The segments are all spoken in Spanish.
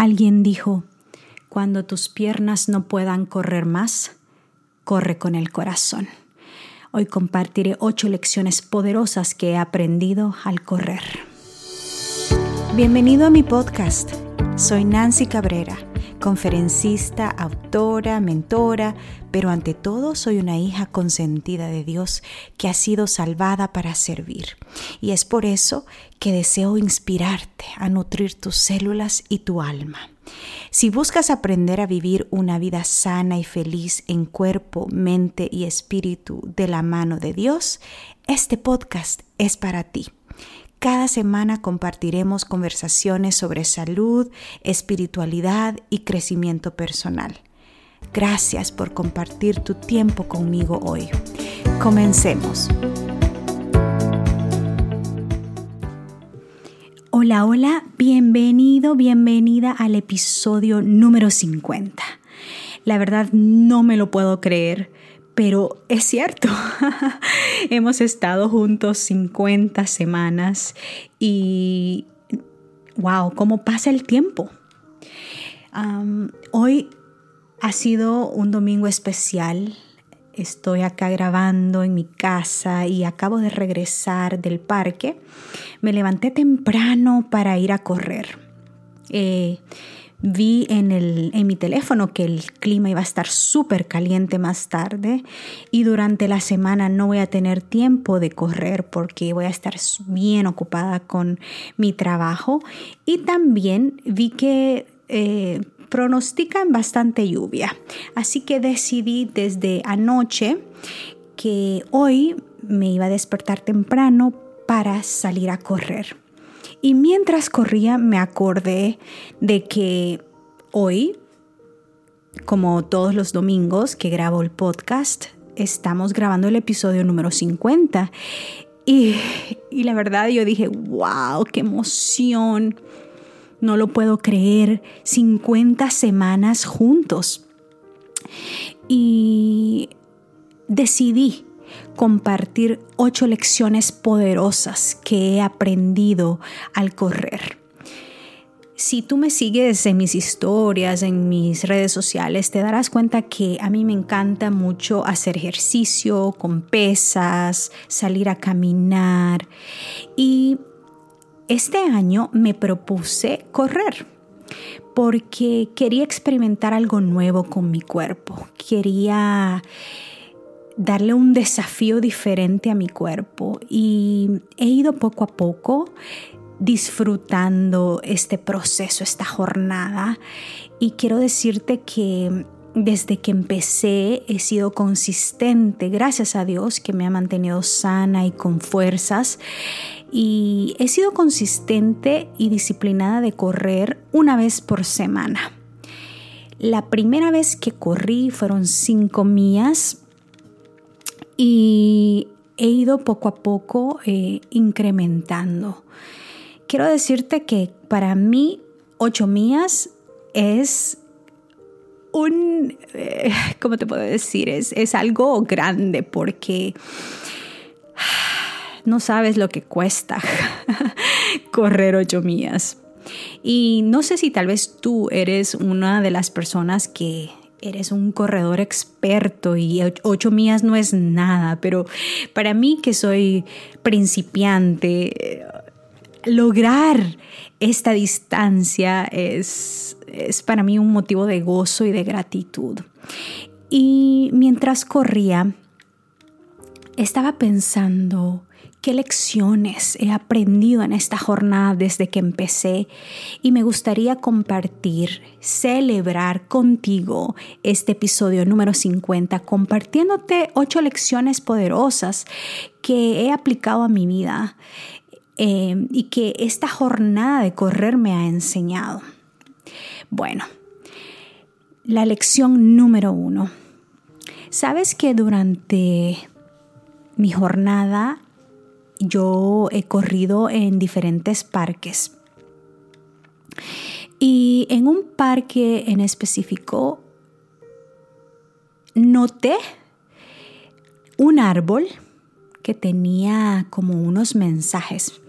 Alguien dijo, cuando tus piernas no puedan correr más, corre con el corazón. Hoy compartiré ocho lecciones poderosas que he aprendido al correr. Bienvenido a mi podcast. Soy Nancy Cabrera conferencista, autora, mentora, pero ante todo soy una hija consentida de Dios que ha sido salvada para servir. Y es por eso que deseo inspirarte a nutrir tus células y tu alma. Si buscas aprender a vivir una vida sana y feliz en cuerpo, mente y espíritu de la mano de Dios, este podcast es para ti. Cada semana compartiremos conversaciones sobre salud, espiritualidad y crecimiento personal. Gracias por compartir tu tiempo conmigo hoy. Comencemos. Hola, hola, bienvenido, bienvenida al episodio número 50. La verdad no me lo puedo creer pero es cierto, hemos estado juntos 50 semanas y wow, cómo pasa el tiempo. hoy ha sido un domingo especial. Estoy acá grabando en mi casa y acabo de regresar del parque. Me levanté temprano para ir a correr. Eh, Vi en, el, en mi teléfono que el clima iba a estar súper caliente más tarde y durante la semana no voy a tener tiempo de correr porque voy a estar bien ocupada con mi trabajo. Y también vi que eh, pronostican bastante lluvia. Así que decidí desde anoche que hoy me iba a despertar temprano para salir a correr. Y mientras corría me acordé de que hoy, como todos los domingos que grabo el podcast, estamos grabando el episodio número 50. Y, y la verdad yo dije, wow, qué emoción. No lo puedo creer. 50 semanas juntos. Y decidí compartir ocho lecciones poderosas que he aprendido al correr. Si tú me sigues en mis historias, en mis redes sociales, te darás cuenta que a mí me encanta mucho hacer ejercicio con pesas, salir a caminar. Y este año me propuse correr porque quería experimentar algo nuevo con mi cuerpo. Quería darle un desafío diferente a mi cuerpo y he ido poco a poco disfrutando este proceso, esta jornada y quiero decirte que desde que empecé he sido consistente, gracias a Dios que me ha mantenido sana y con fuerzas. Y he sido consistente y disciplinada de correr una vez por semana. La primera vez que corrí fueron cinco millas y he ido poco a poco eh, incrementando. Quiero decirte que para mí ocho millas es un, eh, ¿cómo te puedo decir? Es, es algo grande porque no sabes lo que cuesta correr ocho millas. Y no sé si tal vez tú eres una de las personas que eres un corredor experto y ocho millas no es nada, pero para mí que soy principiante, lograr esta distancia es, es para mí un motivo de gozo y de gratitud. Y mientras corría, estaba pensando qué lecciones he aprendido en esta jornada desde que empecé y me gustaría compartir, celebrar contigo este episodio número 50, compartiéndote ocho lecciones poderosas que he aplicado a mi vida eh, y que esta jornada de correr me ha enseñado. Bueno, la lección número uno. Sabes que durante mi jornada yo he corrido en diferentes parques. Y en un parque en específico noté un árbol que tenía como unos mensajes,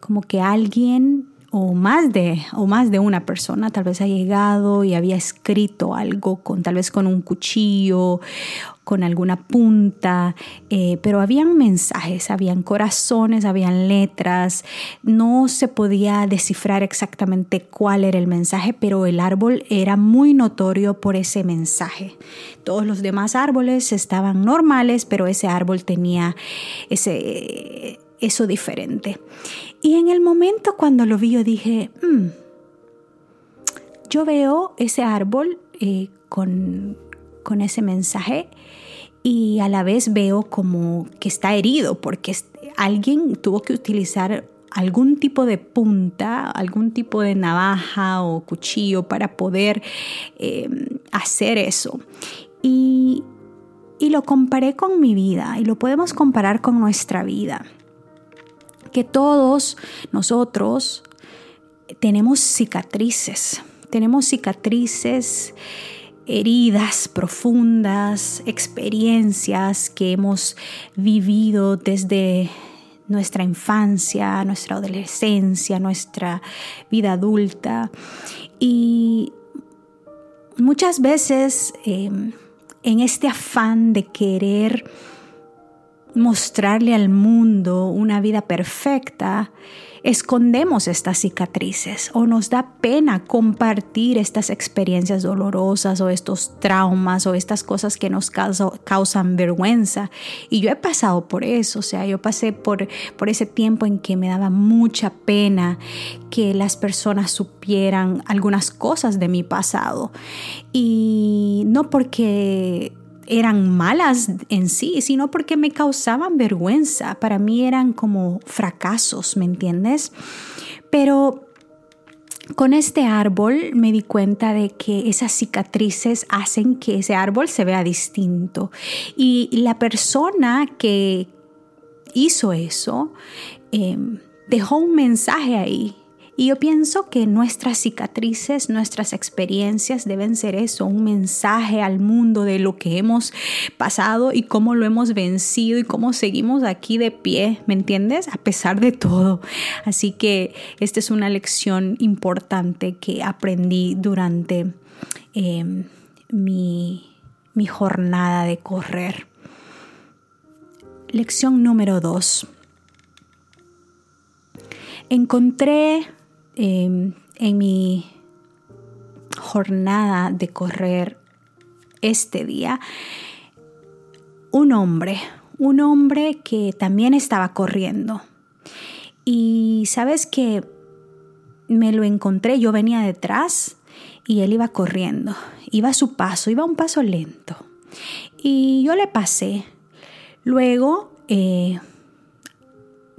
como que alguien o más de o más de una persona tal vez ha llegado y había escrito algo con tal vez con un cuchillo con alguna punta eh, pero habían mensajes habían corazones habían letras. No se podía descifrar exactamente cuál era el mensaje pero el árbol era muy notorio por ese mensaje. Todos los demás árboles estaban normales pero ese árbol tenía ese eso diferente y en el momento cuando lo vi, yo dije, mm, yo veo ese árbol eh, con, con ese mensaje y a la vez veo como que está herido porque alguien tuvo que utilizar algún tipo de punta, algún tipo de navaja o cuchillo para poder em, hacer eso. Y, y lo comparé con mi vida y lo podemos comparar con nuestra vida que todos nosotros tenemos cicatrices, tenemos cicatrices, heridas profundas, experiencias que hemos vivido desde nuestra infancia, nuestra adolescencia, nuestra vida adulta. Y muchas veces em, en este afán de querer mostrarle al mundo una vida perfecta, escondemos estas cicatrices o nos da pena compartir estas experiencias dolorosas o estos traumas o estas cosas que nos causan vergüenza. Y yo he pasado por eso, o sea, yo pasé por, por ese tiempo en que me daba mucha pena que las personas supieran algunas cosas de mi pasado. Y no porque eran malas en sí, sino porque me causaban vergüenza. Para mí eran como fracasos, ¿me entiendes? Pero con este árbol me di cuenta de que esas cicatrices hacen que ese árbol se vea distinto. Y la persona que hizo eso em, dejó un mensaje ahí y yo pienso que nuestras cicatrices, nuestras experiencias deben ser eso, un mensaje al mundo de lo que hemos pasado y cómo lo hemos vencido y cómo seguimos aquí de pie, ¿me entiendes? A pesar de todo. Así que esta es una lección importante que aprendí durante em, mi, mi jornada de correr. Lección número dos. Encontré Em, en mi jornada de correr este día, un hombre, un hombre que también estaba corriendo. Y sabes que me lo encontré, yo venía detrás y él iba corriendo, iba a su paso, iba a un paso lento. Y yo le pasé. Luego, eh,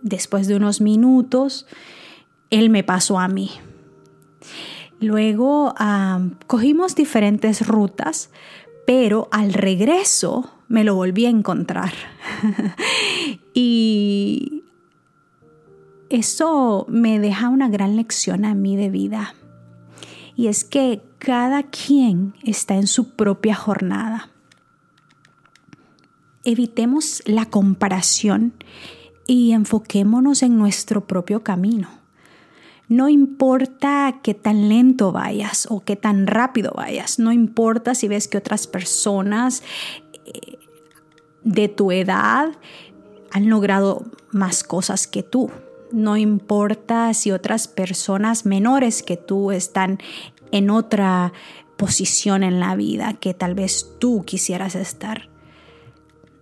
después de unos minutos, él me pasó a mí. Luego cogimos diferentes rutas, pero al regreso me lo volví a encontrar. y eso me deja una gran lección a mí de vida. Y es que cada quien está en su propia jornada. Evitemos la comparación y enfoquémonos en nuestro propio camino. No importa qué tan lento vayas o qué tan rápido vayas, no importa si ves que otras personas eh, de tu edad han logrado más cosas que tú. No importa si otras personas menores que tú están en otra posición en la vida que tal vez tú quisieras estar.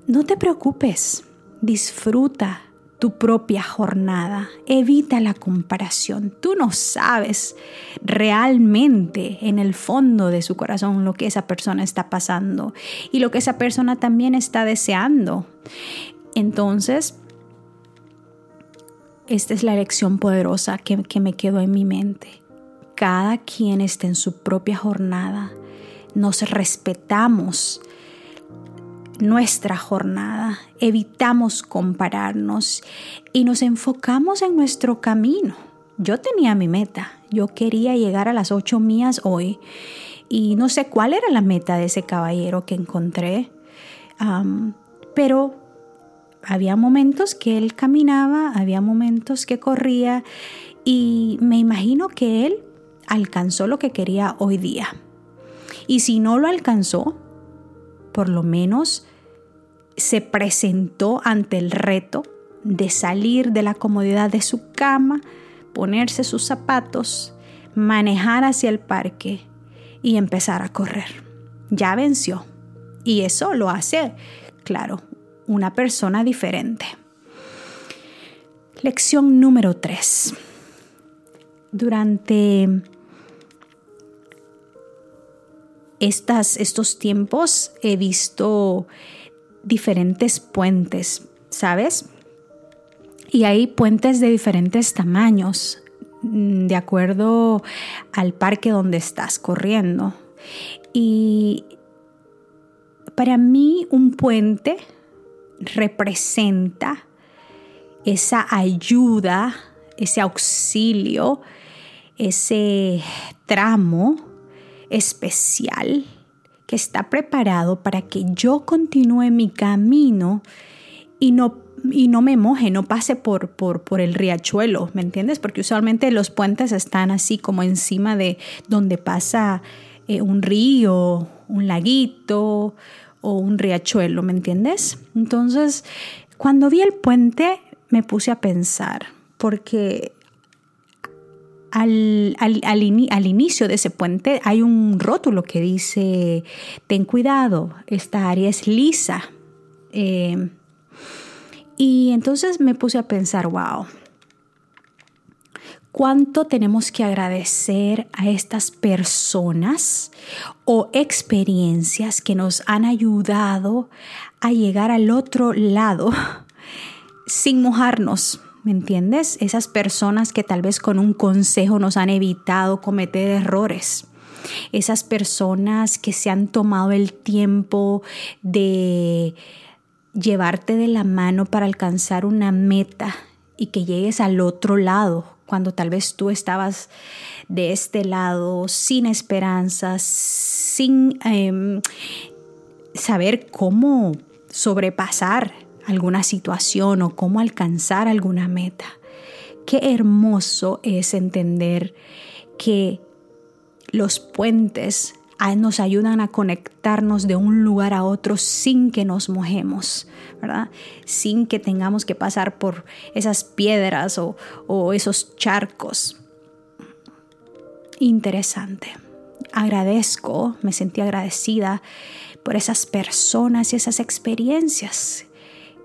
No te preocupes, disfruta tu propia jornada. Evita la comparación. Tú no sabes realmente en el fondo de su corazón lo que esa persona está pasando y lo que esa persona también está deseando. Entonces, esta es la lección poderosa que, que me quedó en mi mente. Cada quien está en su propia jornada. Nos respetamos nuestra jornada, evitamos compararnos y nos enfocamos en nuestro camino. Yo tenía mi meta, yo quería llegar a las ocho mías hoy y no sé cuál era la meta de ese caballero que encontré, pero había momentos que él caminaba, había momentos que corría Y me imagino que él alcanzó lo que quería hoy día. Y si no lo alcanzó, por lo menos se presentó ante el reto de salir de la comodidad de su cama, ponerse sus zapatos, manejar hacia el parque y empezar a correr. Ya venció. Y eso lo hace, claro, una persona diferente. Lección número 3. Durante estas, estos tiempos he visto diferentes puentes, ¿sabes? Y hay puentes de diferentes tamaños, mm, de acuerdo al parque donde estás corriendo. Y para mí un puente representa esa ayuda, ese auxilio, ese tramo especial que está preparado para que yo continúe mi camino y no, y no me moje, no pase por, por, por el riachuelo, ¿me entiendes? Porque usualmente los puentes están así como encima de donde pasa eh, un río, un laguito o un riachuelo, ¿me entiendes? Entonces, cuando vi el puente me puse a pensar, porque al, al, inicio de ese puente hay un rótulo que dice, ten cuidado, esta área es lisa. Eh, y entonces me puse a pensar, wow, cuánto tenemos que agradecer a estas personas o experiencias que nos han ayudado a llegar al otro lado sin mojarnos. ¿Me entiendes? Esas personas que tal vez con un consejo nos han evitado cometer errores. Esas personas que se han tomado el tiempo de llevarte de la mano para alcanzar una meta y que llegues al otro lado cuando tal vez tú estabas de este lado sin esperanzas, sin em, saber cómo sobrepasar alguna situación o cómo alcanzar alguna meta. Qué hermoso es entender que los puentes nos ayudan a conectarnos de un lugar a otro sin que nos mojemos, ¿verdad? Sin que tengamos que pasar por esas piedras o, o esos charcos. Interesante. Agradezco, me sentí agradecida por esas personas y esas experiencias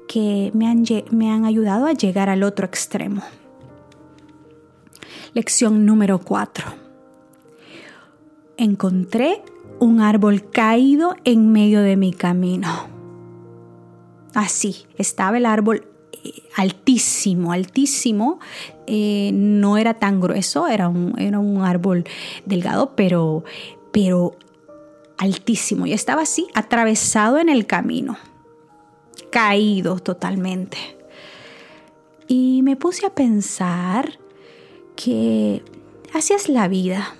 que me han, me han ayudado a llegar al otro extremo. Lección número 4 encontré un árbol caído en medio de mi camino. Así, estaba el árbol eh, altísimo, altísimo. Eh, no era tan grueso, era un, era un árbol delgado, pero, pero altísimo. Y estaba así, atravesado en el camino, caído totalmente. Y me puse a pensar que así es la vida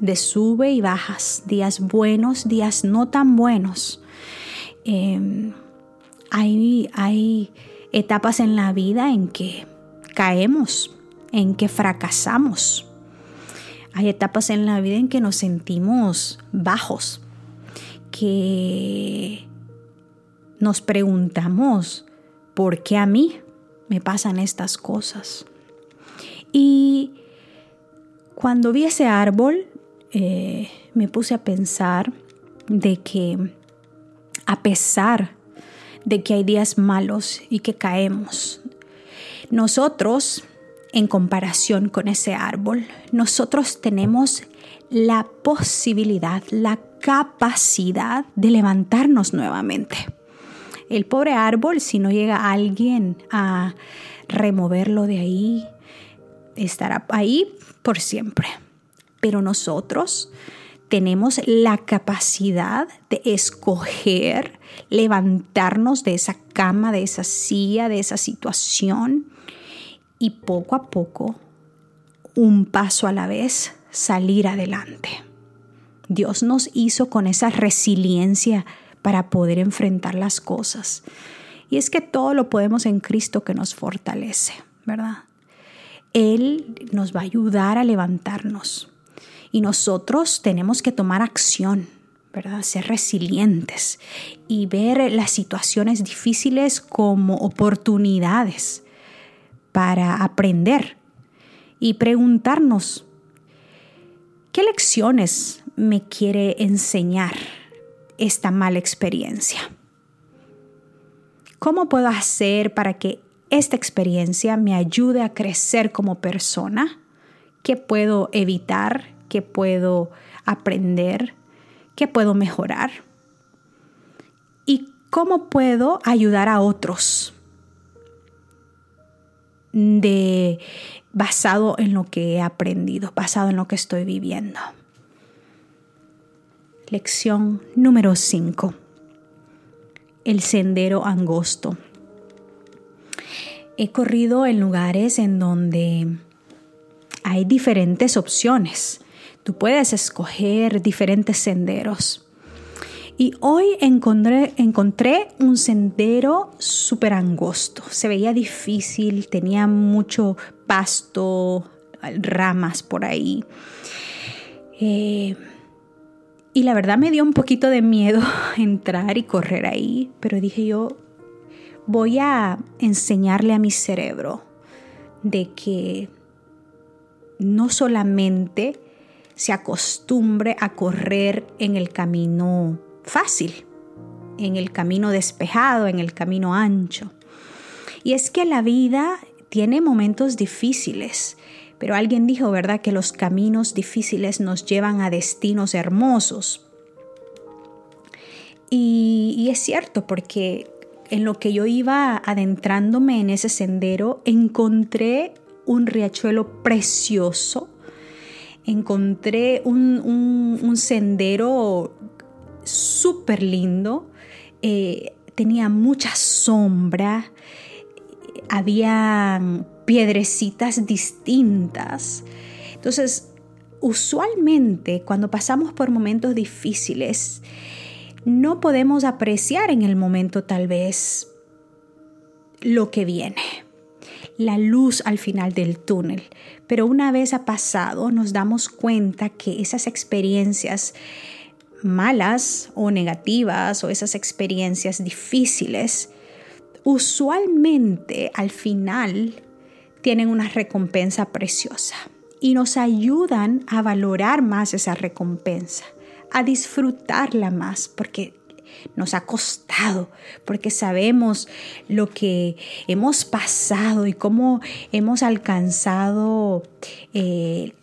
de sube y bajas, días buenos, días no tan buenos. Em, hay, hay etapas en la vida en que caemos, en que fracasamos. Hay etapas en la vida en que nos sentimos bajos, que nos preguntamos, ¿por qué a mí me pasan estas cosas? Y cuando vi ese árbol, eh, me puse a pensar de que a pesar de que hay días malos y que caemos, nosotros, en comparación con ese árbol, nosotros tenemos la posibilidad, la capacidad de levantarnos nuevamente. El pobre árbol, si no llega alguien a removerlo de ahí, estará ahí por siempre pero nosotros tenemos la capacidad de escoger levantarnos de esa cama, de esa silla, de esa situación y poco a poco, un paso a la vez, salir adelante. Dios nos hizo con esa resiliencia para poder enfrentar las cosas. Y es que todo lo podemos en Cristo que nos fortalece, ¿verdad? Él nos va a ayudar a levantarnos. Y nosotros tenemos que tomar acción, ¿verdad? Ser resilientes y ver las situaciones difíciles como oportunidades para aprender y preguntarnos, ¿qué lecciones me quiere enseñar esta mala experiencia? ¿Cómo puedo hacer para que esta experiencia me ayude a crecer como persona? ¿Qué puedo evitar? ¿Qué puedo aprender? ¿Qué puedo mejorar? ¿Y cómo puedo ayudar a otros? De basado en lo que he aprendido, basado en lo que estoy viviendo. Lección número 5. El sendero angosto. He corrido en lugares en donde hay diferentes opciones. Tú puedes escoger diferentes senderos. Y hoy encontré, encontré un sendero súper angosto. Se veía difícil, tenía mucho pasto, ramas por ahí. Eh, y la verdad me dio un poquito de miedo entrar y correr ahí, pero dije yo, voy a enseñarle a mi cerebro de que no solamente se acostumbre a correr en el camino fácil, en el camino despejado, en el camino ancho. Y es que la vida tiene momentos difíciles, pero alguien dijo, ¿verdad?, que los caminos difíciles nos llevan a destinos hermosos. Y, es cierto, porque en lo que yo iba adentrándome en ese sendero, encontré un riachuelo precioso, encontré un, sendero súper lindo, eh, tenía mucha sombra, había piedrecitas distintas. Entonces, usualmente cuando pasamos por momentos difíciles, no podemos apreciar en el momento tal vez lo que viene, la luz al final del túnel. Pero una vez ha pasado, nos damos cuenta que esas experiencias malas o negativas o esas experiencias difíciles, usualmente al final tienen una recompensa preciosa y nos ayudan a valorar más esa recompensa, a disfrutarla más, porque nos ha costado, porque sabemos lo que hemos pasado y cómo hemos alcanzado eh,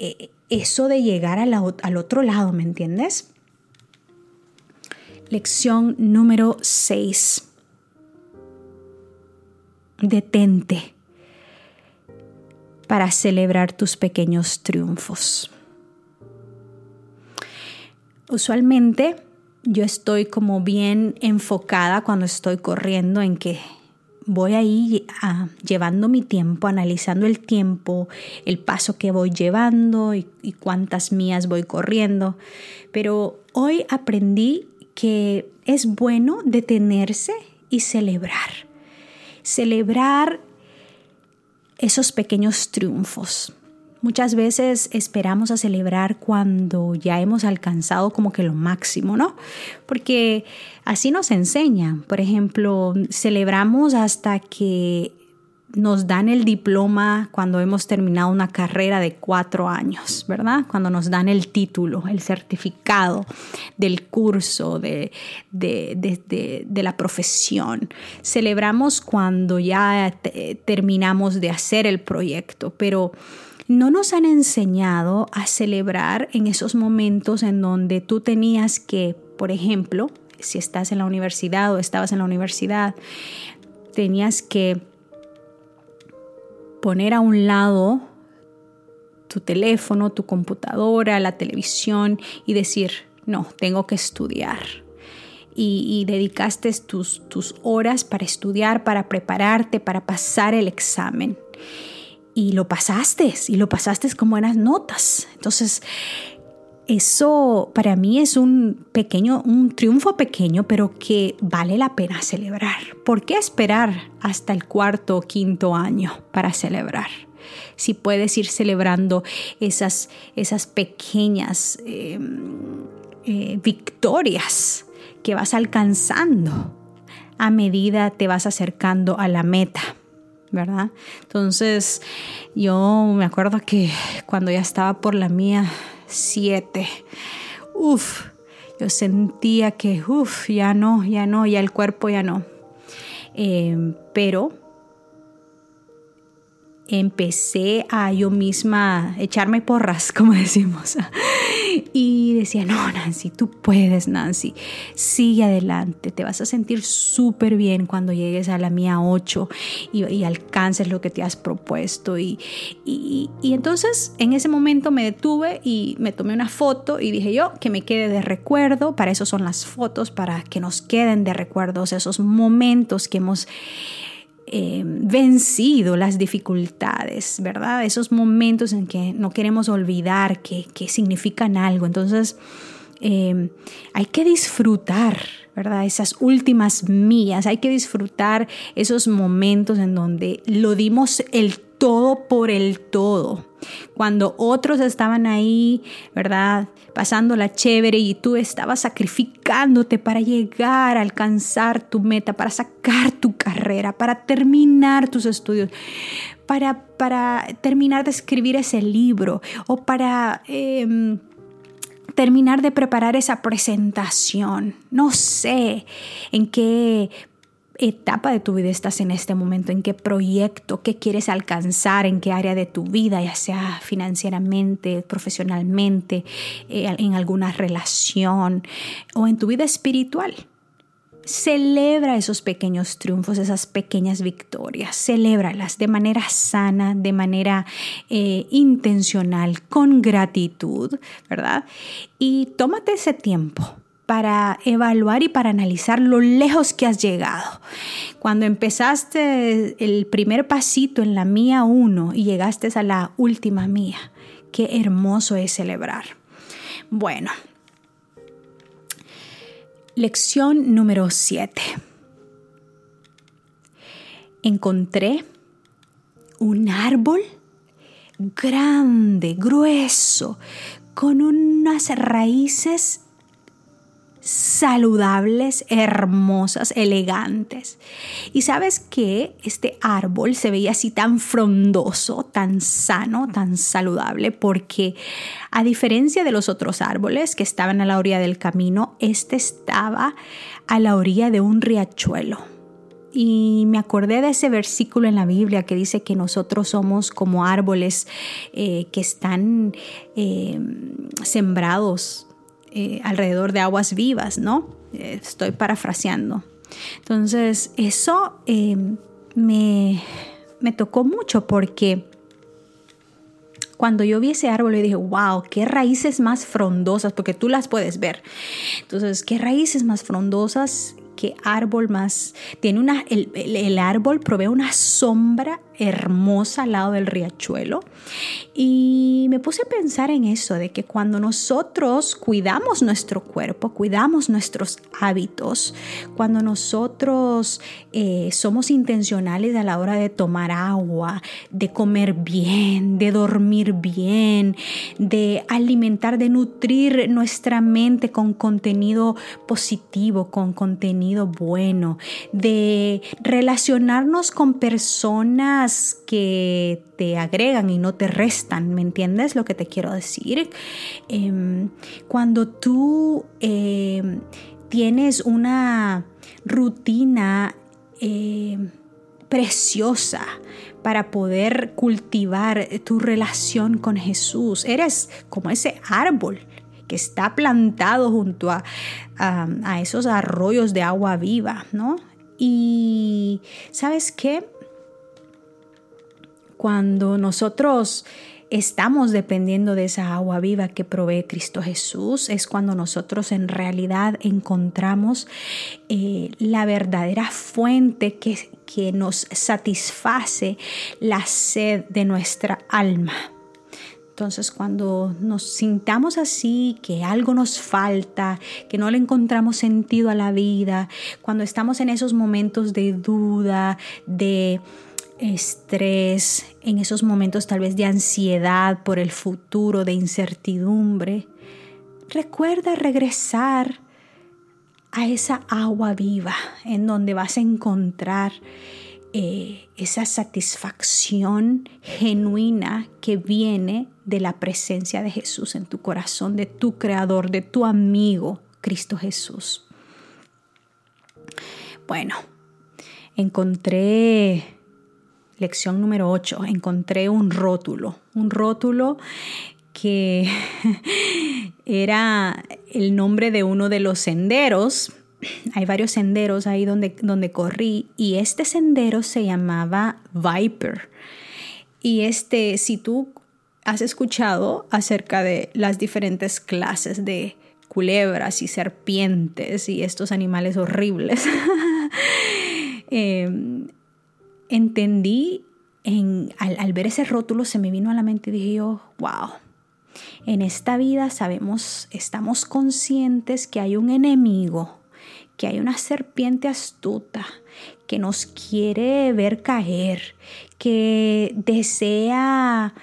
eh, eso de llegar al otro lado, ¿me entiendes? Lección número 6. Detente para celebrar tus pequeños triunfos. Usualmente yo estoy como bien enfocada cuando estoy corriendo en que voy ahí ah, llevando mi tiempo, analizando el tiempo, el paso que voy llevando y, y cuántas mías voy corriendo. Pero hoy aprendí que es bueno detenerse y celebrar. Celebrar esos pequeños triunfos. Muchas veces esperamos a celebrar cuando ya hemos alcanzado como que lo máximo, ¿no? Porque así nos enseñan. Por ejemplo, celebramos hasta que nos dan el diploma cuando hemos terminado una carrera de cuatro años, ¿verdad? Cuando nos dan el título, el certificado del curso, de, de, la profesión. Celebramos cuando ya terminamos de hacer el proyecto, pero no nos han enseñado a celebrar en esos momentos en donde tú tenías que, por ejemplo, si estás en la universidad o estabas en la universidad, tenías que poner a un lado tu teléfono, tu computadora, la televisión y decir, no, tengo que estudiar. Y, dedicaste tus, tus horas para estudiar, para prepararte, para pasar el examen. Y lo pasaste, y lo pasaste con buenas notas. Entonces, eso para mí es un pequeño, un triunfo pequeño, pero que vale la pena celebrar. ¿Por qué esperar hasta el cuarto o quinto año para celebrar? si puedes ir celebrando esas, esas pequeñas em, eh, victorias que vas alcanzando a medida te vas acercando a la meta. ¿verdad? Entonces, yo me acuerdo que cuando ya estaba por la mía siete, uff, yo sentía que, uff, ya no, ya no, ya el cuerpo ya no. Eh, pero empecé a yo misma echarme porras, como decimos. Y decía, no, Nancy, tú puedes, Nancy. Sigue adelante, te vas a sentir súper bien cuando llegues a la mía 8 y, alcances lo que te has propuesto. Y, y, y entonces en ese momento me detuve y me tomé una foto y dije yo que me quede de recuerdo. Para eso son las fotos, para que nos queden de recuerdos esos momentos que hemos eh, vencido las dificultades, ¿verdad? Esos momentos en que no queremos olvidar que, significan algo. Entonces, eh, hay que disfrutar, ¿verdad? Esas últimas millas, hay que disfrutar esos momentos en donde lo dimos el todo por el todo. Cuando otros estaban ahí, ¿verdad? Pasando la chévere y tú estabas sacrificándote para llegar a alcanzar tu meta, para sacar tu carrera, para terminar tus estudios, para, para terminar de escribir ese libro o para... Em, terminar de preparar esa presentación. No sé en qué etapa de tu vida estás en este momento, en qué proyecto, qué quieres alcanzar, en qué área de tu vida, ya sea financieramente, profesionalmente, eh, en alguna relación o en tu vida espiritual. Celebra esos pequeños triunfos, esas pequeñas victorias, celébralas de manera sana, de manera eh, intencional, con gratitud, ¿verdad? Y tómate ese tiempo para evaluar y para analizar lo lejos que has llegado. Cuando empezaste el primer pasito en la mía uno y llegaste a la última mía, qué hermoso es celebrar. Bueno, lección número 7. Encontré un árbol grande, grueso, con unas raíces saludables, hermosas, elegantes. Y sabes que este árbol se veía así tan frondoso, tan sano, tan saludable, porque a diferencia de los otros árboles que estaban a la orilla del camino, este estaba a la orilla de un riachuelo. Y me acordé de ese versículo en la Biblia que dice que nosotros somos como árboles eh, que están eh, sembrados eh, alrededor de aguas vivas, ¿no? Eh, estoy parafraseando. Entonces, eso eh, me, me tocó mucho porque cuando yo vi ese árbol, yo dije, wow, qué raíces más frondosas, porque tú las puedes ver. Entonces, qué raíces más frondosas, qué árbol más. Tiene una, el, el árbol provee una sombra hermosa al lado del riachuelo. Y me puse a pensar en eso, de que cuando nosotros cuidamos nuestro cuerpo, cuidamos nuestros hábitos, cuando nosotros eh, somos intencionales a la hora de tomar agua, de comer bien, de dormir bien, de alimentar, de nutrir nuestra mente con contenido positivo, con contenido bueno, de relacionarnos con personas que te agregan y no te restan, ¿me entiendes lo que te quiero decir? Em, cuando tú em, tienes una rutina em, preciosa para poder cultivar tu relación con Jesús, eres como ese árbol que está plantado junto a, a esos arroyos de agua viva, ¿no? Y sabes qué? Cuando nosotros estamos dependiendo de esa agua viva que provee Cristo Jesús, es cuando nosotros en realidad encontramos eh, la verdadera fuente que, que nos satisface la sed de nuestra alma. Entonces cuando nos sintamos así, que algo nos falta, que no le encontramos sentido a la vida, cuando estamos en esos momentos de duda, de estrés, en esos momentos tal vez de ansiedad por el futuro, de incertidumbre, recuerda regresar a esa agua viva en donde vas a encontrar eh, esa satisfacción genuina que viene de la presencia de Jesús en tu corazón, de tu creador, de tu amigo, Cristo Jesús. Bueno, encontré lección número 8, encontré un rótulo, un rótulo que era el nombre de uno de los senderos. Hay varios senderos ahí donde, donde corrí y este sendero se llamaba Viper. Y este, si tú has escuchado acerca de las diferentes clases de culebras y serpientes y estos animales horribles, em, entendí, en, al, ver ese rótulo se me vino a la mente y dije yo, wow, en esta vida sabemos, estamos conscientes que hay un enemigo, que hay una serpiente astuta que nos quiere ver caer, que desea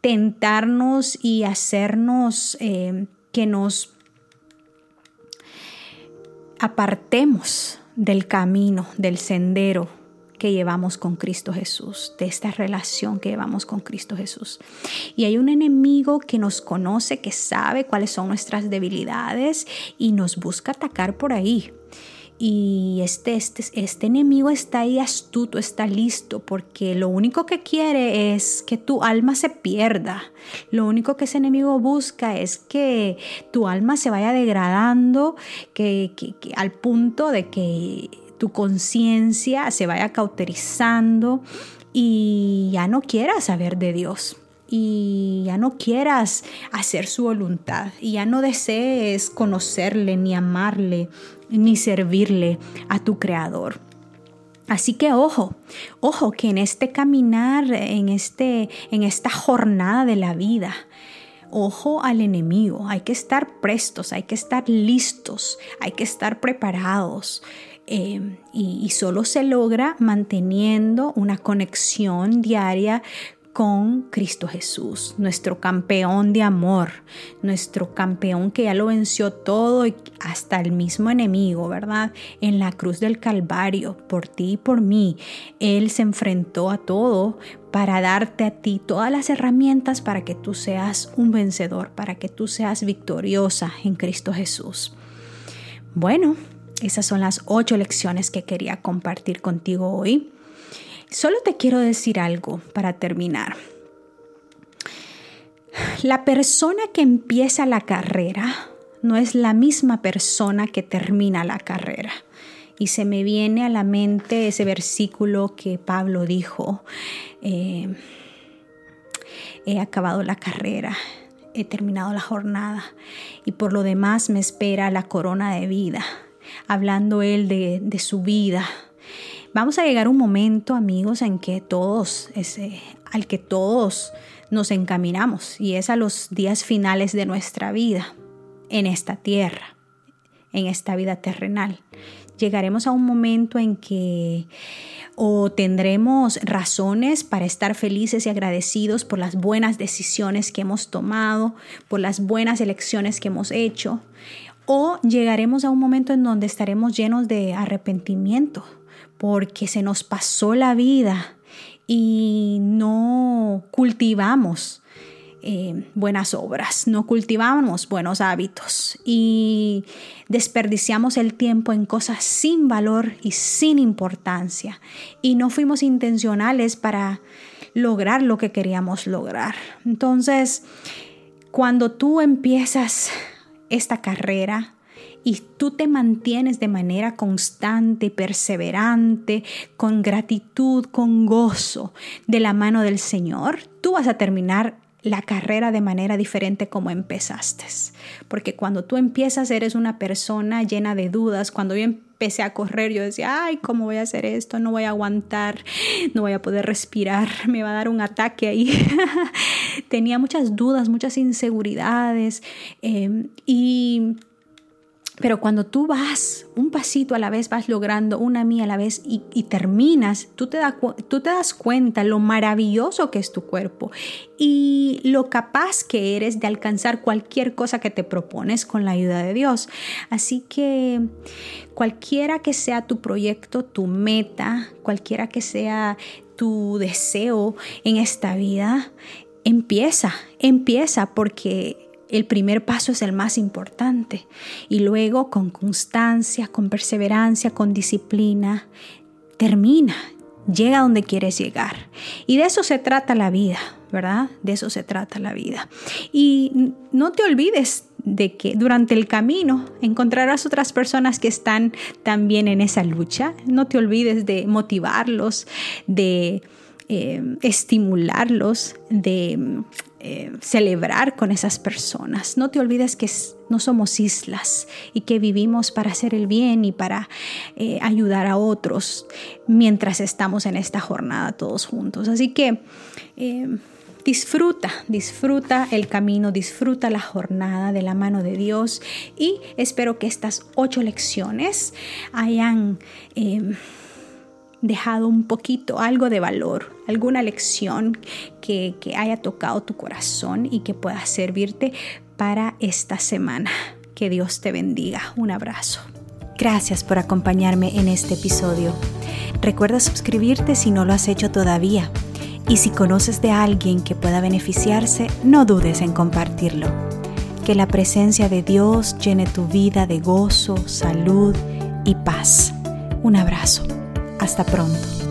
tentarnos y hacernos eh, que nos apartemos del camino, del sendero que llevamos con Cristo Jesús, de esta relación que llevamos con Cristo Jesús. Y hay un enemigo que nos conoce, que sabe cuáles son nuestras debilidades y nos busca atacar por ahí. Y este, este, este enemigo está ahí astuto, está listo, porque lo único que quiere es que tu alma se pierda. Lo único que ese enemigo busca es que tu alma se vaya degradando, que al punto de que tu conciencia se vaya cauterizando y ya no quieras saber de Dios y ya no quieras hacer su voluntad y ya no desees conocerle ni amarle ni servirle a tu creador. Así que ojo, ojo que en este caminar, en, este, en esta jornada de la vida, ojo al enemigo, hay que estar prestos, hay que estar listos, hay que estar preparados. Em, y, solo se logra manteniendo una conexión diaria con Cristo Jesús, nuestro campeón de amor, nuestro campeón que ya lo venció todo y hasta el mismo enemigo, ¿verdad? En la cruz del Calvario, por ti y por mí, Él se enfrentó a todo para darte a ti todas las herramientas para que tú seas un vencedor, para que tú seas victoriosa en Cristo Jesús. Bueno, esas son las ocho lecciones que quería compartir contigo hoy. Solo te quiero decir algo para terminar. La persona que empieza la carrera no es la misma persona que termina la carrera. Y se me viene a la mente ese versículo que Pablo dijo, eh, he acabado la carrera, he terminado la jornada y por lo demás me espera la corona de vida hablando él de, su vida. Vamos a llegar a un momento, amigos, en que todos, ese, al que todos nos encaminamos, y es a los días finales de nuestra vida en esta tierra, en esta vida terrenal. Llegaremos a un momento en que o tendremos razones para estar felices y agradecidos por las buenas decisiones que hemos tomado, por las buenas elecciones que hemos hecho, o llegaremos a un momento en donde estaremos llenos de arrepentimiento porque se nos pasó la vida y no cultivamos eh, buenas obras, no cultivamos buenos hábitos y desperdiciamos el tiempo en cosas sin valor y sin importancia y no fuimos intencionales para lograr lo que queríamos lograr. Entonces, cuando tú empiezas esta carrera y tú te mantienes de manera constante, perseverante, con gratitud, con gozo de la mano del Señor, tú vas a terminar la carrera de manera diferente como empezaste. Porque cuando tú empiezas eres una persona llena de dudas. Cuando yo empecé a correr yo decía, ay, ¿cómo voy a hacer esto? No voy a aguantar, no voy a poder respirar, me va a dar un ataque ahí. Tenía muchas dudas, muchas inseguridades em, y pero cuando tú vas un pasito a la vez, vas logrando una mía a la vez y, terminas, tú te, tú te das cuenta lo maravilloso que es tu cuerpo y lo capaz que eres de alcanzar cualquier cosa que te propones con la ayuda de Dios. Así que cualquiera que sea tu proyecto, tu meta, cualquiera que sea tu deseo en esta vida, empieza, empieza porque el primer paso es el más importante y luego con constancia, con perseverancia, con disciplina, termina, llega donde quieres llegar. Y de eso se trata la vida, ¿verdad? De eso se trata la vida. Y no te olvides de que durante el camino encontrarás otras personas que están también en esa lucha. No te olvides de motivarlos, de eh, estimularlos, de eh, celebrar con esas personas. No te olvides que no somos islas y que vivimos para hacer el bien y para eh, ayudar a otros mientras estamos en esta jornada todos juntos. Así que eh, disfruta, disfruta el camino, disfruta la jornada de la mano de Dios y espero que estas ocho lecciones hayan dejado un poquito, algo de valor, alguna lección que, que haya tocado tu corazón y que pueda servirte para esta semana. Que Dios te bendiga. Un abrazo. Gracias por acompañarme en este episodio. Recuerda suscribirte si no lo has hecho todavía. Y si conoces de alguien que pueda beneficiarse, no dudes en compartirlo. Que la presencia de Dios llene tu vida de gozo, salud y paz. Un abrazo. Hasta pronto.